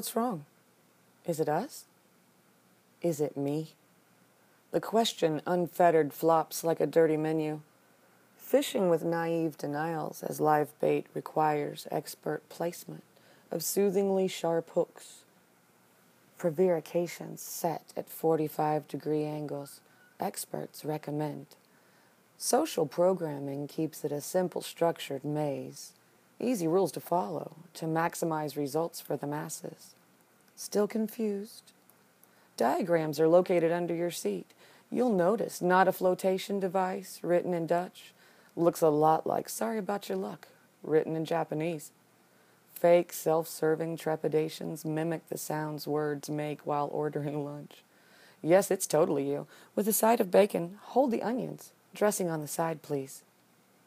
What's wrong? Is it us? Is it me? The question, unfettered, flops like a dirty menu. Fishing with naive denials as live bait requires expert placement of soothingly sharp hooks. Prevarications set at 45 degree angles, experts recommend. Social programming keeps it a simple structured maze. Easy rules to follow to maximize results for the masses. Still confused? Diagrams are located under your seat. You'll notice not a flotation device written in Dutch. Looks a lot like sorry about your luck written in Japanese. Fake self serving trepidations mimic the sounds words make while ordering lunch. Yes, it's totally you. With a side of bacon, hold the onions. Dressing on the side, please.